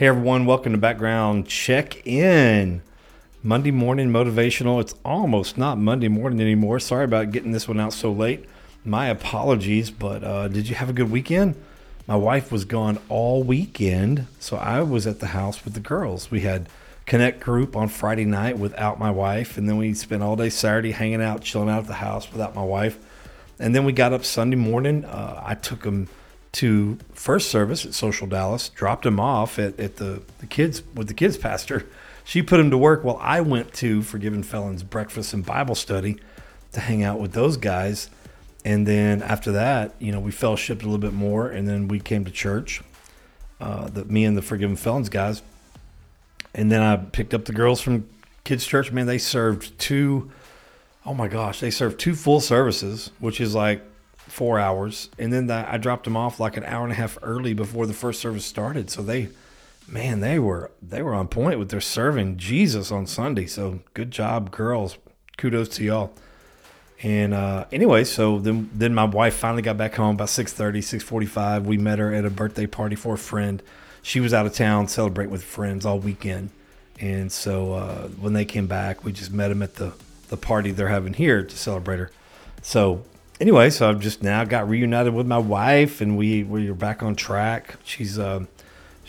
Hey everyone, welcome to Background Check In. Monday morning motivational. It's almost not Monday morning anymore. Sorry about getting this one out so late. My apologies, but uh, did you have a good weekend? My wife was gone all weekend, so I was at the house with the girls. We had Connect group on Friday night without my wife, and then we spent all day Saturday hanging out, chilling out at the house without my wife. And then we got up Sunday morning. Uh, I took them to first service at Social Dallas, dropped him off at, at the, the kids with the kids pastor she put him to work while I went to Forgiven Felons breakfast and Bible study to hang out with those guys. And then after that, you know, we fellowshipped a little bit more, and then we came to church. Uh, the me and the Forgiven Felons guys, and then I picked up the girls from kids' church. Man, they served two. Oh my gosh, they served two full services, which is like four hours, and then the, I dropped them off like an hour and a half early before the first service started. So they man, they were they were on point with their serving Jesus on Sunday. So good job, girls. Kudos to y'all. And uh, anyway, so then then my wife finally got back home about 6:30, 6:45. We met her at a birthday party for a friend. She was out of town celebrating with friends all weekend. And so uh, when they came back, we just met them at the, the party they're having here to celebrate her. So anyway, so I've just now got reunited with my wife, and we we're back on track. She's uh,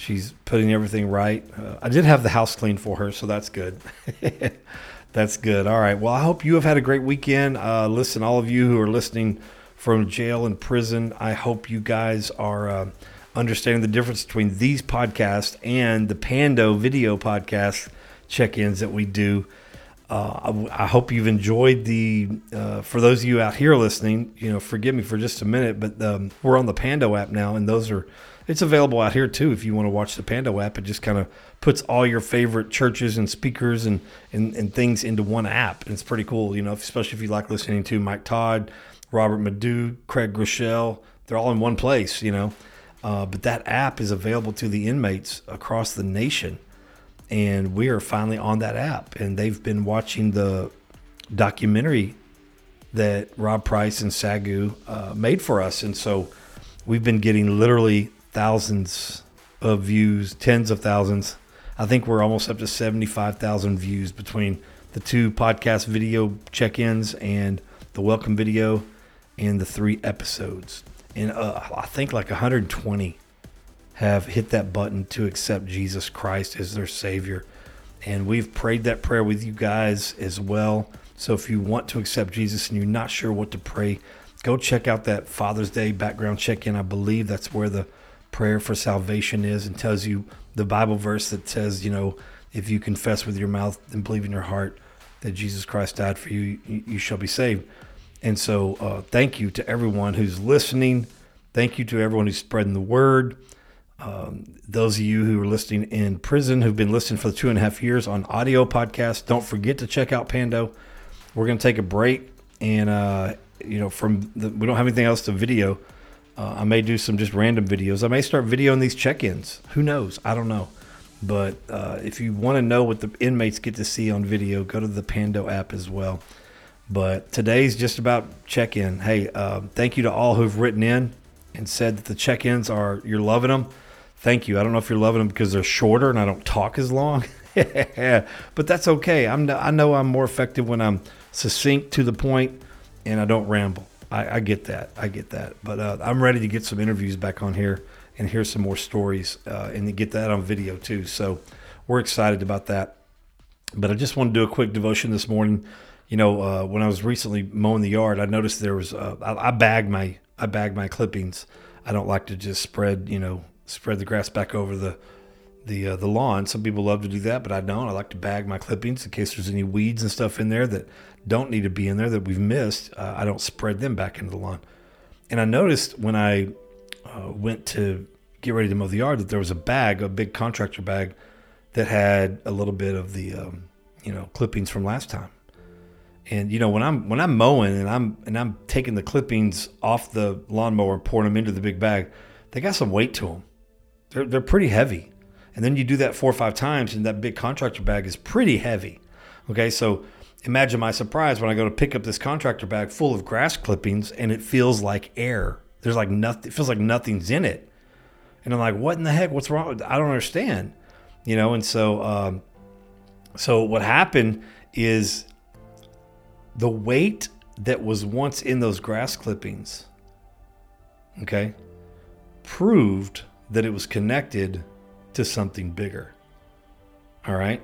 She's putting everything right. Uh, I did have the house clean for her, so that's good. that's good. All right. Well, I hope you have had a great weekend. Uh, listen, all of you who are listening from jail and prison, I hope you guys are uh, understanding the difference between these podcasts and the Pando video podcast check ins that we do. Uh, I, I, hope you've enjoyed the. Uh, for those of you out here listening, you know, forgive me for just a minute, but um, we're on the Pando app now, and those are it's available out here too if you want to watch the Pando app. It just kind of puts all your favorite churches and speakers and, and, and things into one app. And it's pretty cool, you know, especially if you like listening to Mike Todd, Robert Madu, Craig Groeschel. They're all in one place, you know. Uh, but that app is available to the inmates across the nation. And we are finally on that app. And they've been watching the documentary that Rob Price and SAGU uh, made for us. And so we've been getting literally thousands of views, tens of thousands. I think we're almost up to 75,000 views between the two podcast video check ins and the welcome video and the three episodes. And uh, I think like 120 have hit that button to accept Jesus Christ as their Savior. And we've prayed that prayer with you guys as well. So if you want to accept Jesus and you're not sure what to pray, go check out that Father's Day background check in. I believe that's where the prayer for salvation is and tells you the Bible verse that says, you know, if you confess with your mouth and believe in your heart that Jesus Christ died for you, you, shall be saved. And so, uh, thank you to everyone who's listening. Thank you to everyone who's spreading the word. Um, those of you who are listening in prison, who've been listening for the two and a half years on audio podcasts, don't forget to check out Pando. We're going to take a break, and uh, you know, from the, we don't have anything else to video. Uh, I may do some just random videos. I may start videoing these check-ins. Who knows? I don't know. But uh, if you want to know what the inmates get to see on video, go to the Pando app as well. But today's just about check-in. Hey, uh, thank you to all who've written in and said that the check-ins are you're loving them. Thank you. I don't know if you're loving them because they're shorter and I don't talk as long, but that's okay. I'm I know I'm more effective when I'm succinct to the point and I don't ramble. I, I get that. I get that. But uh, I'm ready to get some interviews back on here and hear some more stories uh, and get that on video too. So we're excited about that. But I just want to do a quick devotion this morning. You know, uh, when I was recently mowing the yard, I noticed there was uh, I, I bag my I bag my clippings. I don't like to just spread you know spread the grass back over the the uh, the lawn. Some people love to do that, but I don't. I like to bag my clippings in case there's any weeds and stuff in there that don't need to be in there that we've missed. Uh, I don't spread them back into the lawn. And I noticed when I uh, went to get ready to mow the yard that there was a bag, a big contractor bag, that had a little bit of the um, you know clippings from last time. And you know when I'm when I'm mowing and I'm and I'm taking the clippings off the lawnmower and pouring them into the big bag, they got some weight to them. They're they're pretty heavy. And then you do that four or five times, and that big contractor bag is pretty heavy. Okay, so imagine my surprise when I go to pick up this contractor bag full of grass clippings and it feels like air. There's like nothing, it feels like nothing's in it. And I'm like, what in the heck? What's wrong? I don't understand. you know. And so, um, so what happened is the weight that was once in those grass clippings, okay, proved that it was connected to something bigger. All right.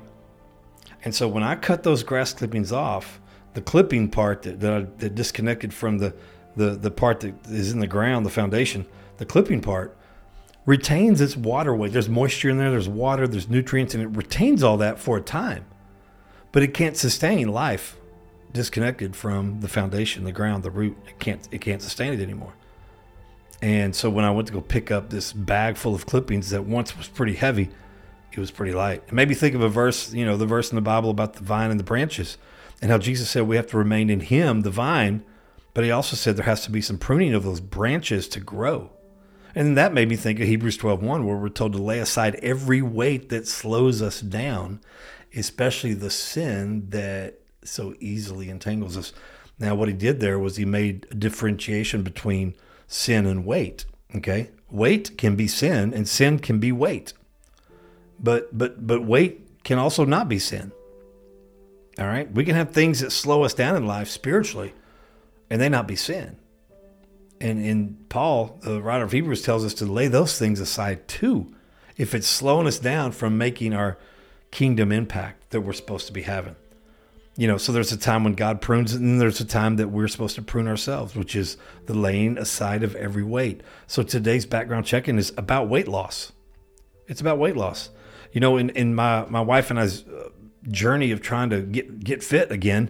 And so when I cut those grass clippings off, the clipping part that, that, I, that disconnected from the, the, the part that is in the ground, the foundation, the clipping part retains its water weight. There's moisture in there, there's water, there's nutrients, and it retains all that for a time. But it can't sustain life disconnected from the foundation, the ground, the root. It can't it can't sustain it anymore. And so when I went to go pick up this bag full of clippings that once was pretty heavy, it was pretty light. It made me think of a verse, you know, the verse in the Bible about the vine and the branches, and how Jesus said we have to remain in Him, the vine, but He also said there has to be some pruning of those branches to grow. And that made me think of Hebrews 12:1, where we're told to lay aside every weight that slows us down, especially the sin that so easily entangles us. Now, what he did there was he made a differentiation between sin and weight. Okay, weight can be sin, and sin can be weight. But but but weight can also not be sin. All right, we can have things that slow us down in life spiritually, and they not be sin. And in Paul, the writer of Hebrews, tells us to lay those things aside too, if it's slowing us down from making our kingdom impact that we're supposed to be having you know, so there's a time when God prunes, and there's a time that we're supposed to prune ourselves, which is the laying aside of every weight. So today's background check-in is about weight loss. It's about weight loss. You know, in, in my my wife and I's uh, journey of trying to get get fit again,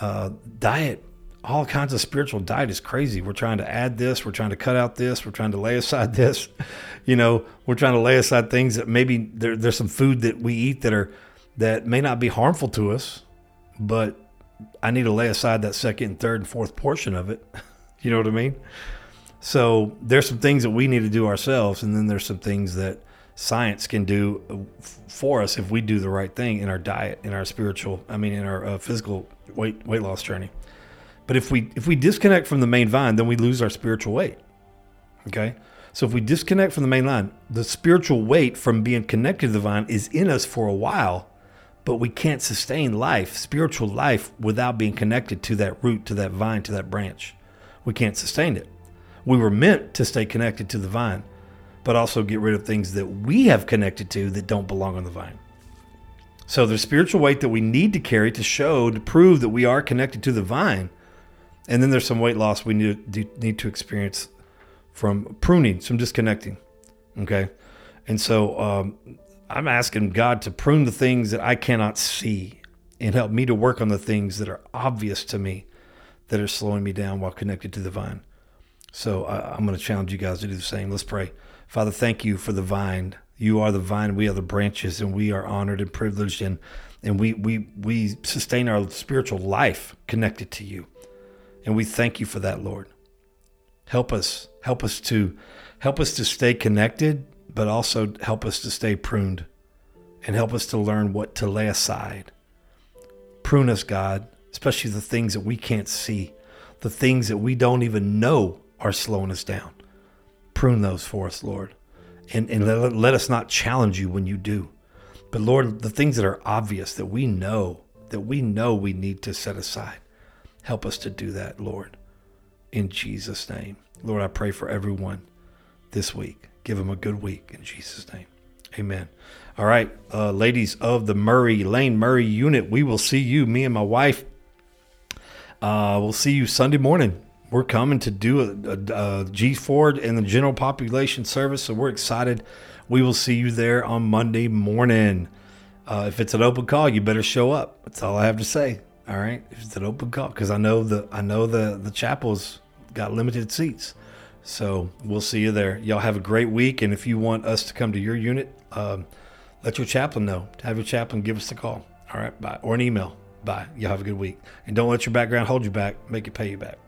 uh, diet, all kinds of spiritual diet is crazy. We're trying to add this, we're trying to cut out this, we're trying to lay aside this. You know, we're trying to lay aside things that maybe there, there's some food that we eat that are that may not be harmful to us but I need to lay aside that second, third, and fourth portion of it. you know what I mean? So there's some things that we need to do ourselves, and then there's some things that science can do for us if we do the right thing in our diet, in our spiritual, I mean, in our uh, physical weight weight loss journey. But if we if we disconnect from the main vine, then we lose our spiritual weight. Okay. So if we disconnect from the main line, the spiritual weight from being connected to the vine is in us for a while, but we can't sustain life, spiritual life, without being connected to that root, to that vine, to that branch. We can't sustain it. We were meant to stay connected to the vine, but also get rid of things that we have connected to that don't belong on the vine. So there's spiritual weight that we need to carry to show, to prove that we are connected to the vine. And then there's some weight loss we need to, need to experience from pruning, some disconnecting. Okay. And so um, I'm asking God to prune the things that I cannot see and help me to work on the things that are obvious to me that are slowing me down while connected to the vine. So uh, I'm going to challenge you guys to do the same. Let's pray. Father, thank you for the vine. You are the vine, we are the branches, and we are honored and privileged, and and we we we sustain our spiritual life connected to you. And we thank you for that, Lord. Help us, help us to help us to stay connected but also help us to stay pruned and help us to learn what to lay aside. Prune us, God, especially the things that we can't see, the things that we don't even know are slowing us down. Prune those for us, Lord. And, and let, let us not challenge you when you do. But Lord, the things that are obvious that we know, that we know we need to set aside, help us to do that, Lord. In Jesus' name. Lord, I pray for everyone this week. Give them a good week in Jesus' name. Amen. All right, uh, ladies of the Murray Lane Murray unit, we will see you, me and my wife. Uh, we'll see you Sunday morning. We're coming to do a, a, a G Ford and the general population service, so we're excited. We will see you there on Monday morning. Uh, if it's an open call, you better show up. That's all I have to say. All right, if it's an open call, because I know the I know the the chapel's got limited seats. So we'll see you there. Y'all have a great week. And if you want us to come to your unit, um, let your chaplain know. Have your chaplain give us a call. All right. Bye. Or an email. Bye. Y'all have a good week. And don't let your background hold you back. Make it pay you back.